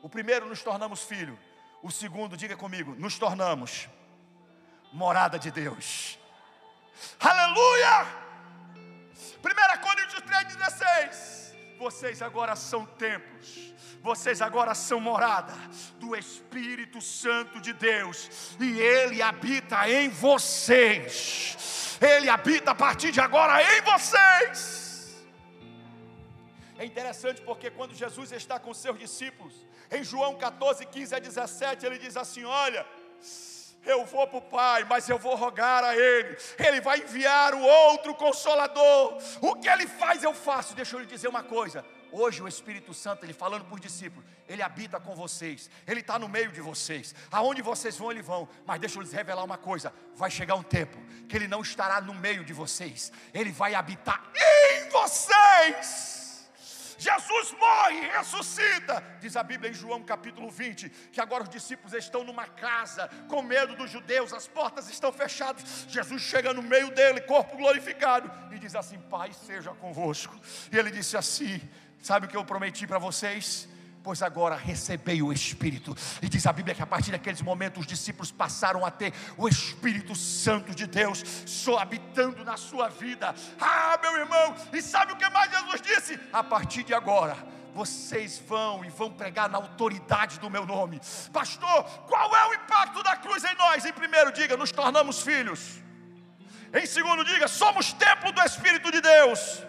O primeiro, nos tornamos filho. O segundo, diga comigo, nos tornamos morada de Deus. Aleluia! 1 Coríntios 3,16. Vocês agora são templos, vocês agora são morada do Espírito Santo de Deus, e Ele habita em vocês. Ele habita a partir de agora em vocês. É interessante porque quando Jesus está com seus discípulos, em João 14, 15 a 17, ele diz assim: Olha, eu vou para o Pai, mas eu vou rogar a Ele, Ele vai enviar o outro consolador. O que Ele faz, eu faço. Deixa eu lhe dizer uma coisa. Hoje o Espírito Santo, ele falando para os discípulos, ele habita com vocês, ele está no meio de vocês. Aonde vocês vão, ele vão. Mas deixa eu lhes revelar uma coisa: vai chegar um tempo que ele não estará no meio de vocês, ele vai habitar em vocês. Jesus morre ressuscita. Diz a Bíblia em João capítulo 20, que agora os discípulos estão numa casa, com medo dos judeus, as portas estão fechadas. Jesus chega no meio dele, corpo glorificado, e diz assim: Pai, seja convosco. E ele disse assim: Sabe o que eu prometi para vocês? Pois agora recebei o Espírito. E diz a Bíblia que a partir daqueles momentos os discípulos passaram a ter o Espírito Santo de Deus só habitando na sua vida. Ah, meu irmão, e sabe o que mais Jesus disse? A partir de agora, vocês vão e vão pregar na autoridade do meu nome. Pastor, qual é o impacto da cruz em nós? Em primeiro, diga, nos tornamos filhos. Em segundo, diga, somos templo do Espírito de Deus.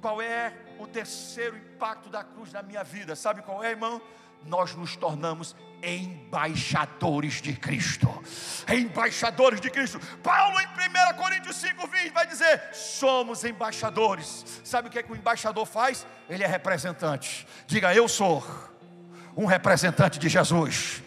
Qual é o terceiro impacto da cruz na minha vida, sabe qual é, irmão? Nós nos tornamos embaixadores de Cristo. Embaixadores de Cristo. Paulo em 1 Coríntios 5:20 vai dizer: "Somos embaixadores". Sabe o que é que o embaixador faz? Ele é representante. Diga: "Eu sou um representante de Jesus".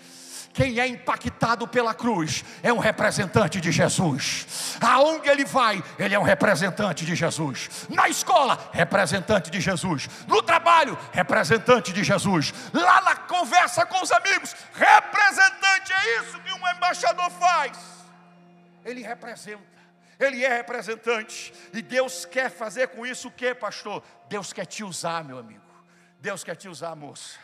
Quem é impactado pela cruz é um representante de Jesus. Aonde ele vai, ele é um representante de Jesus. Na escola, representante de Jesus. No trabalho, representante de Jesus. Lá na conversa com os amigos, representante é isso que um embaixador faz. Ele representa. Ele é representante. E Deus quer fazer com isso o que, pastor? Deus quer te usar, meu amigo. Deus quer te usar, moça.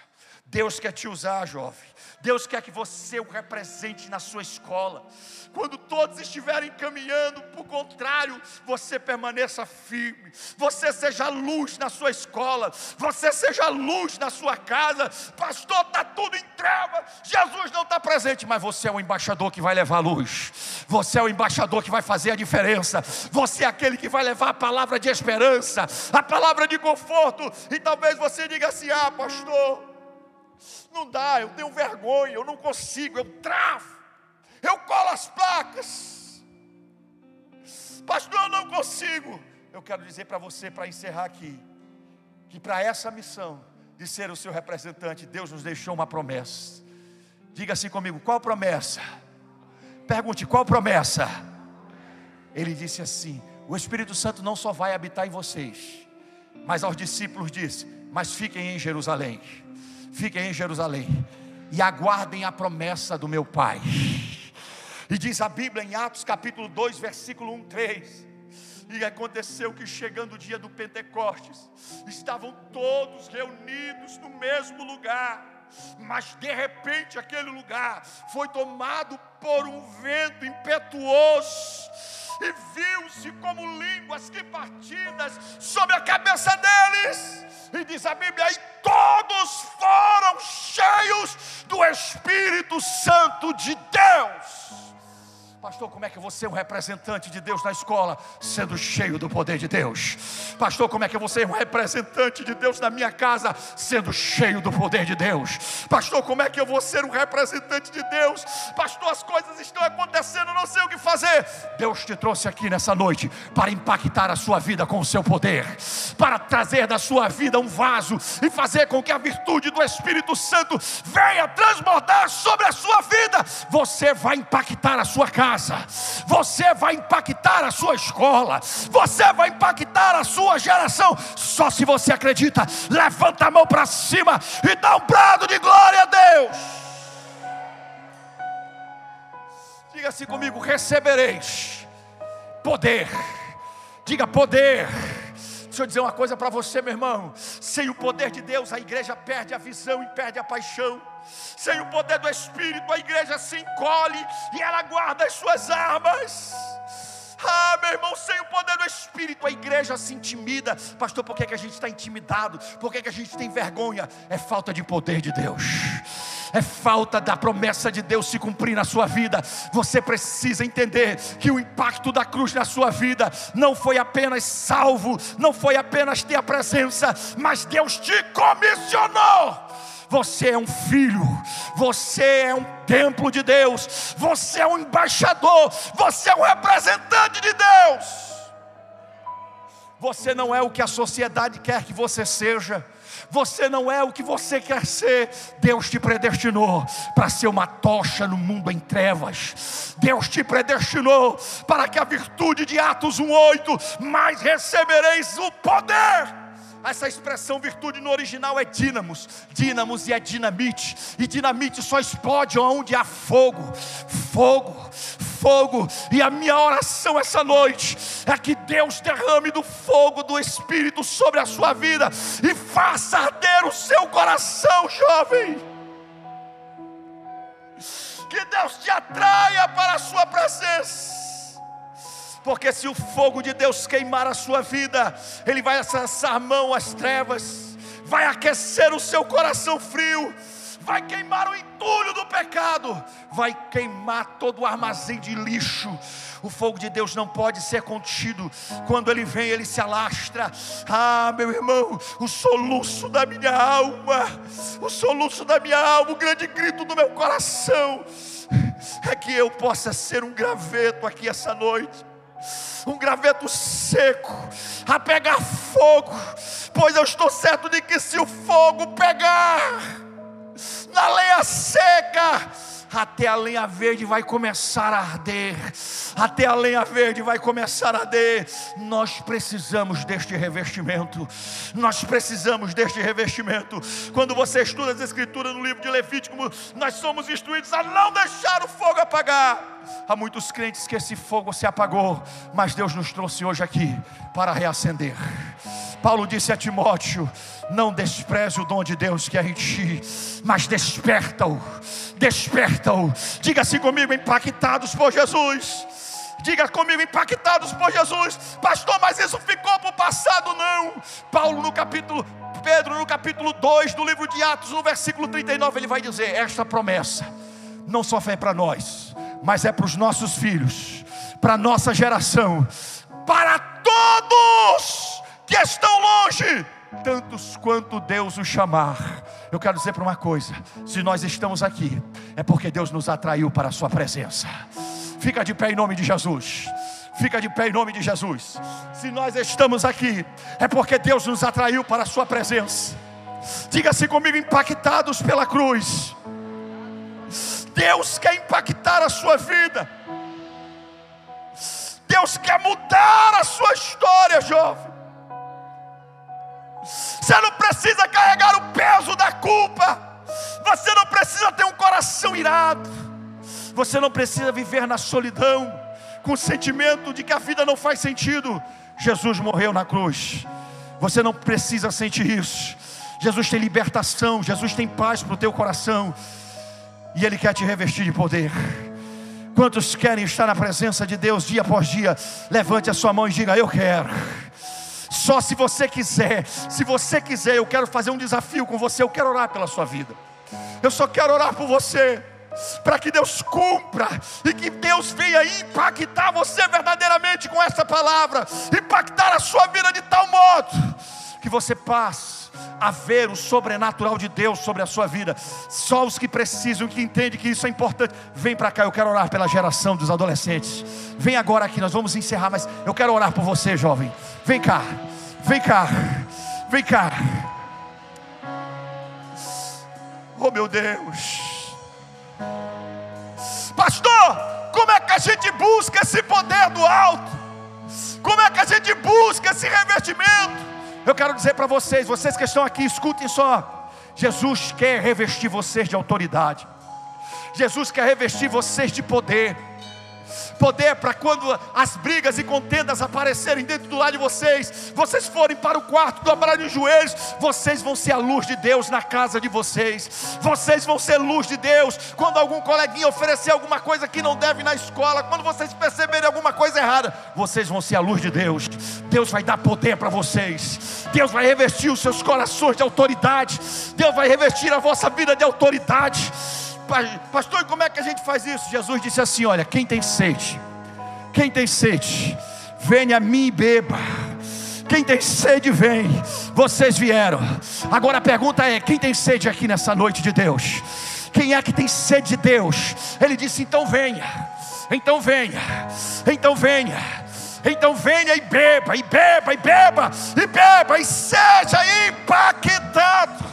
Deus quer te usar, jovem. Deus quer que você o represente na sua escola. Quando todos estiverem caminhando, por contrário, você permaneça firme. Você seja luz na sua escola. Você seja luz na sua casa. Pastor, está tudo em treva. Jesus não está presente, mas você é o embaixador que vai levar a luz. Você é o embaixador que vai fazer a diferença. Você é aquele que vai levar a palavra de esperança, a palavra de conforto. E talvez você diga assim: Ah, pastor, não dá, eu tenho vergonha, eu não consigo, eu travo eu colo as placas. Pastor, eu não consigo. Eu quero dizer para você, para encerrar aqui, que para essa missão de ser o seu representante, Deus nos deixou uma promessa. Diga assim comigo: qual promessa? Pergunte: qual promessa? Ele disse assim: o Espírito Santo não só vai habitar em vocês, mas aos discípulos disse: mas fiquem em Jerusalém, fiquem em Jerusalém e aguardem a promessa do meu Pai. E diz a Bíblia em Atos capítulo 2, versículo 1, 3. E aconteceu que chegando o dia do Pentecostes, estavam todos reunidos no mesmo lugar. Mas de repente aquele lugar foi tomado por um vento impetuoso e viu-se como línguas que partidas sobre a cabeça deles. E diz a Bíblia: e todos foram cheios do Espírito Santo de Deus. Pastor, como é que você é um representante de Deus na escola, sendo cheio do poder de Deus? Pastor, como é que você é um representante de Deus na minha casa, sendo cheio do poder de Deus? Pastor, como é que eu vou ser um representante de Deus? Pastor, as coisas estão acontecendo, não sei o que fazer. Deus te trouxe aqui nessa noite para impactar a sua vida com o seu poder, para trazer da sua vida um vaso e fazer com que a virtude do Espírito Santo venha transbordar sobre a sua vida. Você vai impactar a sua casa casa, você vai impactar a sua escola, você vai impactar a sua geração. Só se você acredita, levanta a mão para cima e dá um brado de glória a Deus. Diga assim comigo: recebereis poder. Diga poder. Deixa eu dizer uma coisa para você, meu irmão. Sem o poder de Deus, a igreja perde a visão e perde a paixão. Sem o poder do Espírito, a igreja se encolhe e ela guarda as suas armas. Ah, meu irmão, sem o poder do Espírito, a igreja se intimida. Pastor, por que, que a gente está intimidado? Por que, que a gente tem vergonha? É falta de poder de Deus é falta da promessa de Deus se cumprir na sua vida. Você precisa entender que o impacto da cruz na sua vida não foi apenas salvo, não foi apenas ter a presença, mas Deus te comissionou você é um filho, você é um templo de Deus, você é um embaixador, você é um representante de Deus. Você não é o que a sociedade quer que você seja. Você não é o que você quer ser. Deus te predestinou para ser uma tocha no mundo em trevas. Deus te predestinou para que a virtude de Atos 1:8 mais recebereis o poder essa expressão virtude no original é dínamos. Dínamos e é dinamite. E dinamite só explode onde há fogo. Fogo, fogo. E a minha oração essa noite é que Deus derrame do fogo do Espírito sobre a sua vida e faça arder o seu coração, jovem. Que Deus te atraia para a sua presença porque se o fogo de Deus queimar a sua vida, Ele vai a mão às trevas, vai aquecer o seu coração frio, vai queimar o entulho do pecado, vai queimar todo o armazém de lixo. O fogo de Deus não pode ser contido. Quando ele vem, ele se alastra. Ah, meu irmão, o soluço da minha alma, o soluço da minha alma, o grande grito do meu coração, é que eu possa ser um graveto aqui essa noite um graveto seco, a pegar fogo, pois eu estou certo de que se o fogo pegar na lenha seca, até a lenha verde vai começar a arder, até a lenha verde vai começar a arder. Nós precisamos deste revestimento, nós precisamos deste revestimento. Quando você estuda as Escrituras no livro de Levítico, nós somos instruídos a não deixar o fogo apagar. Há muitos crentes que esse fogo se apagou, mas Deus nos trouxe hoje aqui para reacender Paulo disse a Timóteo: Não despreze o dom de Deus que é em ti, mas desperta-o, desperta-o. Diga assim comigo, impactados por Jesus. Diga comigo, impactados por Jesus, pastor, mas isso ficou para o passado, não. Paulo, no capítulo, Pedro, no capítulo 2 do livro de Atos, no versículo 39, ele vai dizer: Esta promessa não só é para nós, mas é para os nossos filhos, para a nossa geração, para todos que estão longe, tantos quanto Deus os chamar. Eu quero dizer para uma coisa: se nós estamos aqui, é porque Deus nos atraiu para a Sua presença. Fica de pé em nome de Jesus. Fica de pé em nome de Jesus. Se nós estamos aqui, é porque Deus nos atraiu para a Sua presença. Diga-se comigo, impactados pela cruz. Deus quer impactar a sua vida. Deus quer mudar a sua história, jovem. Você não precisa carregar o peso da culpa. Você não precisa ter um coração irado. Você não precisa viver na solidão, com o sentimento de que a vida não faz sentido. Jesus morreu na cruz. Você não precisa sentir isso. Jesus tem libertação, Jesus tem paz para o teu coração. E Ele quer te revestir de poder. Quantos querem estar na presença de Deus dia após dia? Levante a sua mão e diga: Eu quero. Só se você quiser, se você quiser, eu quero fazer um desafio com você. Eu quero orar pela sua vida. Eu só quero orar por você, para que Deus cumpra e que Deus venha impactar você verdadeiramente com essa palavra, impactar a sua vida de tal modo que você passe a ver o sobrenatural de Deus sobre a sua vida. Só os que precisam, que entendem que isso é importante, vem para cá. Eu quero orar pela geração dos adolescentes. Vem agora aqui, nós vamos encerrar, mas eu quero orar por você, jovem. Vem cá, vem cá, vem cá. Oh meu Deus, pastor, como é que a gente busca esse poder do alto? Como é que a gente busca esse revestimento? Eu quero dizer para vocês, vocês que estão aqui, escutem só. Jesus quer revestir vocês de autoridade. Jesus quer revestir vocês de poder poder para quando as brigas e contendas aparecerem dentro do lado de vocês, vocês forem para o quarto, dobrarem os joelhos, vocês vão ser a luz de Deus na casa de vocês, vocês vão ser luz de Deus quando algum coleguinha oferecer alguma coisa que não deve na escola, quando vocês perceberem alguma coisa errada, vocês vão ser a luz de Deus, Deus vai dar poder para vocês, Deus vai revestir os seus corações de autoridade, Deus vai revestir a vossa vida de autoridade pastor, como é que a gente faz isso? Jesus disse assim: Olha, quem tem sede, quem tem sede, venha a mim e beba. Quem tem sede, vem. Vocês vieram. Agora a pergunta é: quem tem sede aqui nessa noite de Deus? Quem é que tem sede de Deus? Ele disse: então venha, então venha, então venha, então venha e beba, e beba, e beba, e beba, e seja impactado.